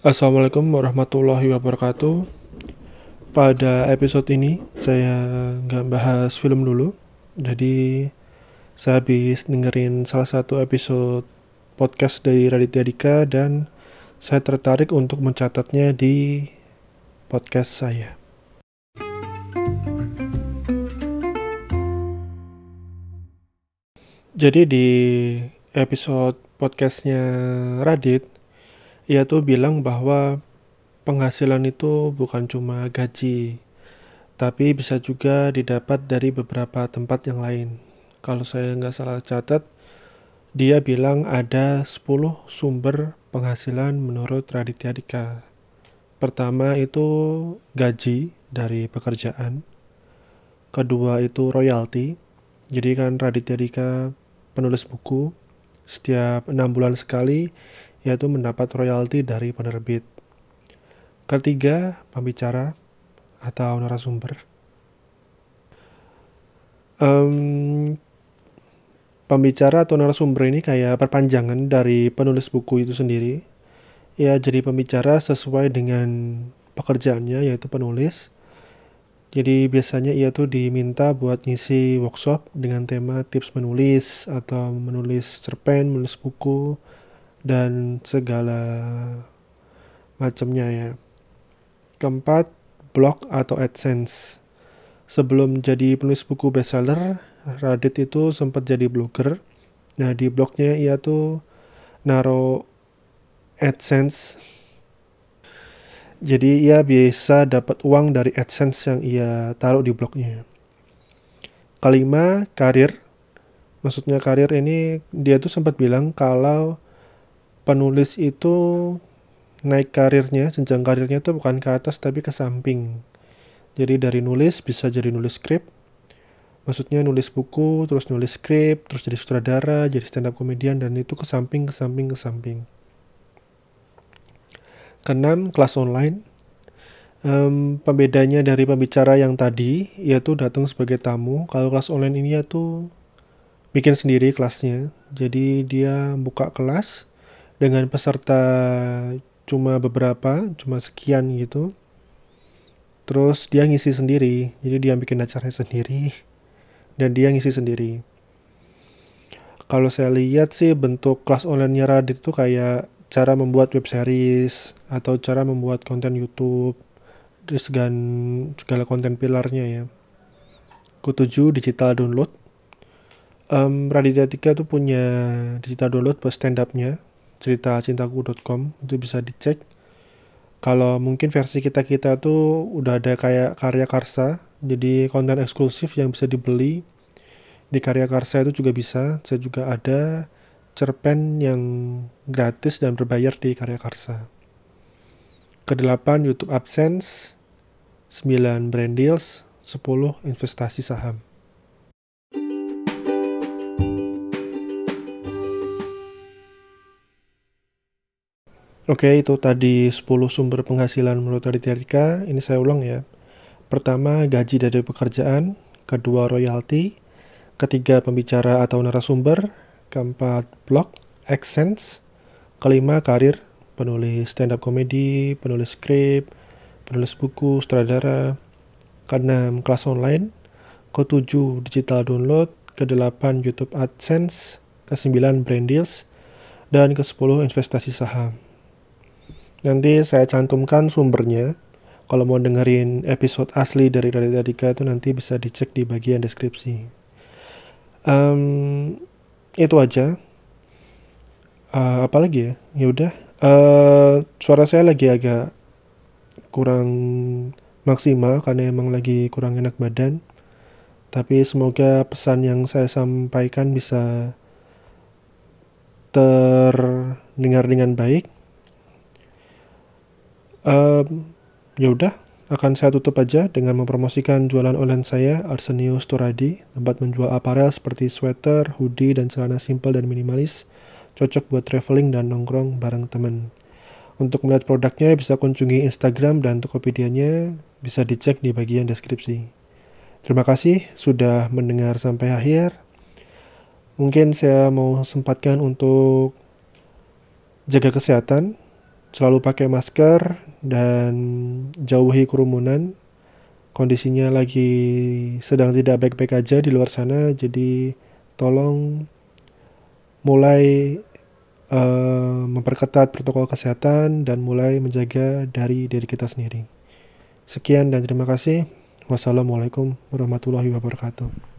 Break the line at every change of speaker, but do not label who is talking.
Assalamualaikum warahmatullahi wabarakatuh. Pada episode ini saya nggak bahas film dulu. Jadi saya habis dengerin salah satu episode podcast dari Raditya Dika dan saya tertarik untuk mencatatnya di podcast saya. Jadi di episode podcastnya Radit, ia tuh bilang bahwa penghasilan itu bukan cuma gaji, tapi bisa juga didapat dari beberapa tempat yang lain. Kalau saya nggak salah catat, dia bilang ada 10 sumber penghasilan menurut Raditya Dika. Pertama itu gaji dari pekerjaan. Kedua itu royalti. Jadi kan Raditya Dika penulis buku setiap enam bulan sekali yaitu mendapat royalti dari penerbit. Ketiga, pembicara atau narasumber. Um, pembicara atau narasumber ini kayak perpanjangan dari penulis buku itu sendiri. Ya, jadi pembicara sesuai dengan pekerjaannya yaitu penulis jadi biasanya ia tuh diminta buat ngisi workshop dengan tema tips menulis atau menulis cerpen, menulis buku dan segala macamnya ya. Keempat, blog atau AdSense. Sebelum jadi penulis buku bestseller, Radit itu sempat jadi blogger. Nah, di blognya ia tuh naro AdSense jadi ia bisa dapat uang dari AdSense yang ia taruh di blognya. Kelima, karir. Maksudnya karir ini dia tuh sempat bilang kalau penulis itu naik karirnya, jenjang karirnya tuh bukan ke atas tapi ke samping. Jadi dari nulis bisa jadi nulis skrip, maksudnya nulis buku, terus nulis skrip, terus jadi sutradara, jadi stand up komedian dan itu ke samping, ke samping, ke samping. Keenam, kelas online. Um, pembedanya dari pembicara yang tadi, yaitu datang sebagai tamu. Kalau kelas online ini ya tuh bikin sendiri kelasnya. Jadi dia buka kelas dengan peserta cuma beberapa, cuma sekian gitu. Terus dia ngisi sendiri, jadi dia bikin acaranya sendiri dan dia ngisi sendiri. Kalau saya lihat sih bentuk kelas online-nya Radit itu kayak cara membuat web series atau cara membuat konten YouTube terus segala, segala konten pilarnya ya. Ketujuh digital download. Um, Raditya Tika tuh punya digital download buat stand upnya cerita cintaku.com itu bisa dicek. Kalau mungkin versi kita kita tuh udah ada kayak karya karsa, jadi konten eksklusif yang bisa dibeli di karya karsa itu juga bisa. Saya juga ada cerpen yang gratis dan berbayar di Karya Karsa. Kedelapan YouTube AdSense, 9 brand deals, 10 investasi saham. Oke, itu tadi 10 sumber penghasilan menurut Raditya Dika. Ini saya ulang ya. Pertama, gaji dari pekerjaan. Kedua, royalti. Ketiga, pembicara atau narasumber keempat blog, AdSense, kelima karir, penulis stand up comedy, penulis skrip, penulis buku, sutradara, keenam kelas online, ketujuh digital download, kedelapan YouTube AdSense, kesembilan brand deals, dan ke sepuluh investasi saham. Nanti saya cantumkan sumbernya. Kalau mau dengerin episode asli dari Raditya itu nanti bisa dicek di bagian deskripsi. Um, itu aja. Uh, apa lagi ya? Ya udah. Uh, suara saya lagi agak kurang maksimal karena emang lagi kurang enak badan. Tapi semoga pesan yang saya sampaikan bisa terdengar dengan baik um, ya udah akan saya tutup aja dengan mempromosikan jualan online saya, Arsenius Turadi, tempat menjual aparel seperti sweater, hoodie, dan celana simple dan minimalis, cocok buat traveling dan nongkrong bareng temen. Untuk melihat produknya bisa kunjungi Instagram dan Tokopedia-nya, bisa dicek di bagian deskripsi. Terima kasih sudah mendengar sampai akhir. Mungkin saya mau sempatkan untuk jaga kesehatan, selalu pakai masker dan jauhi kerumunan. Kondisinya lagi sedang tidak baik-baik aja di luar sana, jadi tolong mulai uh, memperketat protokol kesehatan dan mulai menjaga dari diri kita sendiri. Sekian dan terima kasih. Wassalamualaikum warahmatullahi wabarakatuh.